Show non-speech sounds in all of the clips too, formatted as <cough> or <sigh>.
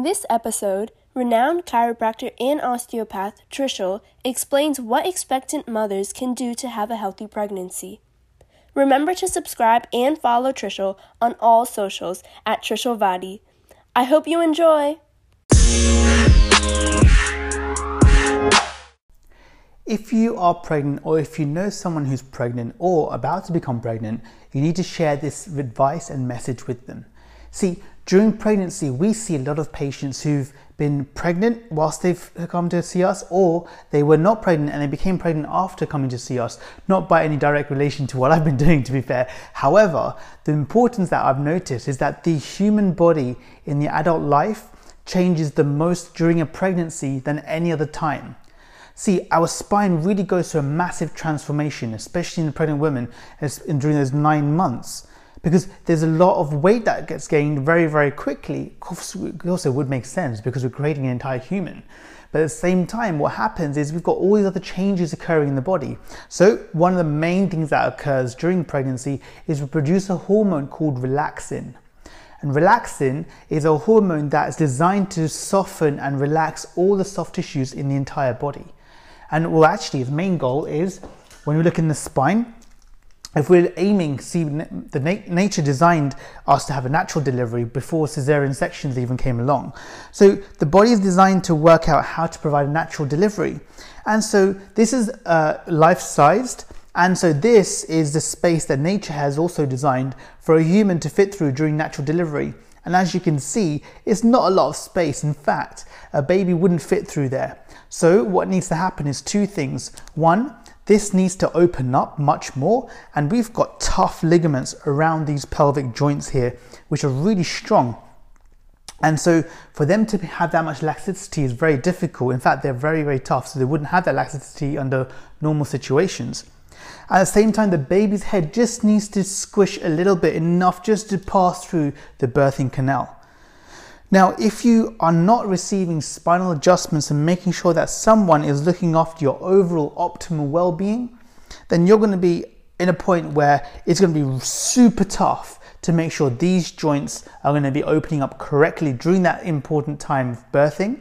In this episode, renowned chiropractor and osteopath Trishul explains what expectant mothers can do to have a healthy pregnancy. Remember to subscribe and follow Trishul on all socials at Trishul Vadi. I hope you enjoy! If you are pregnant or if you know someone who's pregnant or about to become pregnant, you need to share this advice and message with them. See, during pregnancy, we see a lot of patients who've been pregnant whilst they've come to see us, or they were not pregnant and they became pregnant after coming to see us, not by any direct relation to what I've been <laughs> doing, to be fair. However, the importance that I've noticed is that the human body in the adult life changes the most during a pregnancy than any other time. See, our spine really goes through a massive transformation, especially in pregnant women during those nine months, because there's a lot of weight that gets gained very, very quickly. Also would make sense because we're creating an entire human. But at the same time, what happens is we've got all these other changes occurring in the body. So, one of the main things that occurs during pregnancy is we produce a hormone called relaxin. And relaxin is a hormone that is designed to soften and relax all the soft tissues in the entire body. And well, actually, the main goal is when we look in the spine, if we're aiming, see, the na- nature designed us to have a natural delivery before cesarean sections even came along. So the body is designed to work out how to provide a natural delivery. And so this is uh, life sized. And so this is the space that nature has also designed for a human to fit through during natural delivery. And as you can see, it's not a lot of space. In fact, a baby wouldn't fit through there. So what needs to happen is two things. One, this needs to open up much more and we've got tough ligaments around these pelvic joints here, which are really strong. And so for them to have that much laxity is very difficult. In fact, they're very, very tough. So they wouldn't have that laxity under normal situations. At the same time, the baby's head just needs to squish a little bit, enough just to pass through the birthing canal. Now, if you are not receiving spinal adjustments and making sure that someone is looking after your overall optimal well being, then you're going to be in a point where it's going to be super tough to make sure these joints are going to be opening up correctly during that important time of birthing.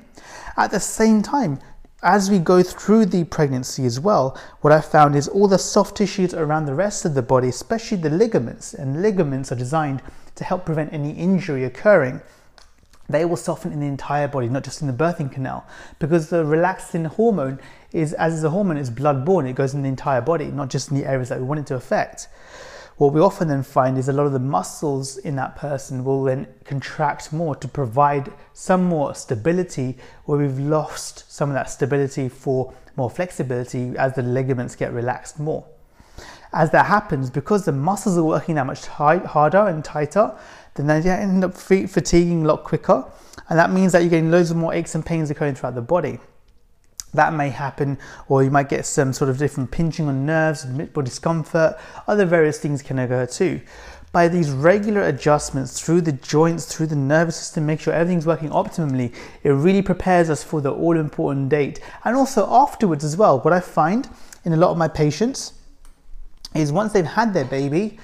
At the same time, as we go through the pregnancy as well, what I found is all the soft tissues around the rest of the body, especially the ligaments, and ligaments are designed to help prevent any injury occurring they will soften in the entire body, not just in the birthing canal, because the relaxin hormone is, as is a hormone, is blood-borne. It goes in the entire body, not just in the areas that we want it to affect. What we often then find is a lot of the muscles in that person will then contract more to provide some more stability, where we've lost some of that stability for more flexibility as the ligaments get relaxed more. As that happens, because the muscles are working that much harder and tighter, then they end up fatiguing a lot quicker. And that means that you're getting loads of more aches and pains occurring throughout the body. That may happen, or you might get some sort of different pinching on nerves, or discomfort, other various things can occur too. By these regular adjustments through the joints, through the nervous system, make sure everything's working optimally, it really prepares us for the all important date. And also afterwards as well, what I find in a lot of my patients is once they've had their baby,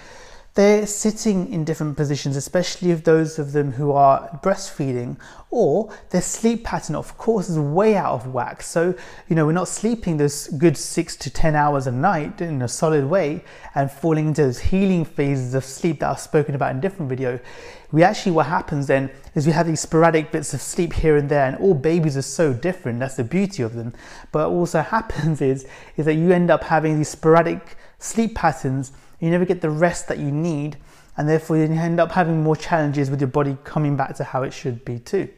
they're sitting in different positions, especially if those of them who are breastfeeding, or their sleep pattern, of course, is way out of whack. So, you know, we're not sleeping those good six to 10 hours a night in a solid way and falling into those healing phases of sleep that I've spoken about in different video. We actually, what happens then is we have these sporadic bits of sleep here and there, and all babies are so different. That's the beauty of them. But what also <laughs> happens is, is that you end up having these sporadic sleep patterns you never get the rest that you need, and therefore you end up having more challenges with your body coming back to how it should be too.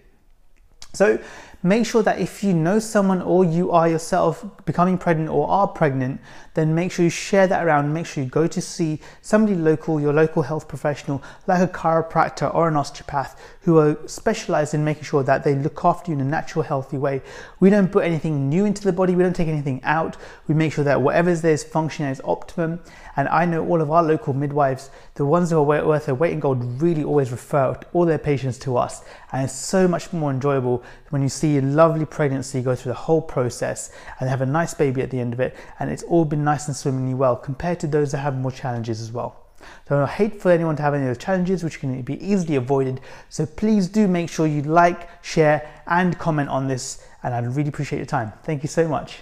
So make sure that if you know someone or you are yourself becoming pregnant or are pregnant, then make sure you share that around. Make sure you go to see somebody local, your local health professional, like a chiropractor or an osteopath, who are specialized in making sure that they look after you in a natural, healthy way. We don't put anything new into the body, we don't take anything out. We make sure that whatever's there is functioning as optimum. And I know all of our local midwives, the ones who are worth their weight in gold, really always refer all their patients to us. And it's so much more enjoyable when you see a lovely pregnancy go through the whole process and have a nice baby at the end of it. And it's all been nice and swimmingly well compared to those that have more challenges as well. So I hate for anyone to have any of those challenges, which can be easily avoided. So please do make sure you like, share, and comment on this. And I'd really appreciate your time. Thank you so much.